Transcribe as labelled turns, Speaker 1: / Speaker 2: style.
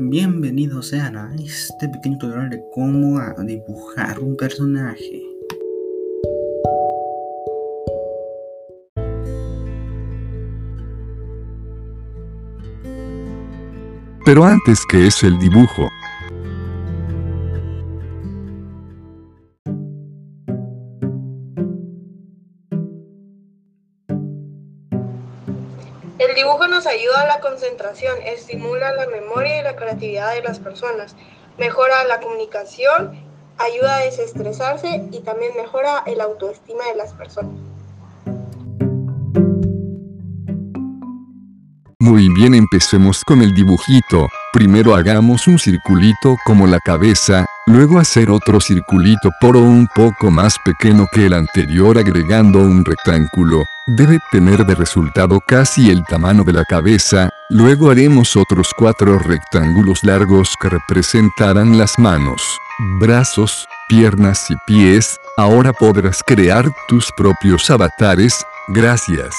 Speaker 1: Bienvenidos sean a este pequeño tutorial de cómo dibujar un personaje.
Speaker 2: Pero antes que es el dibujo,
Speaker 3: El dibujo nos ayuda a la concentración, estimula la memoria y la creatividad de las personas, mejora la comunicación, ayuda a desestresarse y también mejora el autoestima de las personas.
Speaker 2: Muy bien, empecemos con el dibujito. Primero hagamos un circulito como la cabeza, luego hacer otro circulito por un poco más pequeño que el anterior agregando un rectángulo. Debe tener de resultado casi el tamaño de la cabeza, luego haremos otros cuatro rectángulos largos que representarán las manos, brazos, piernas y pies. Ahora podrás crear tus propios avatares. Gracias.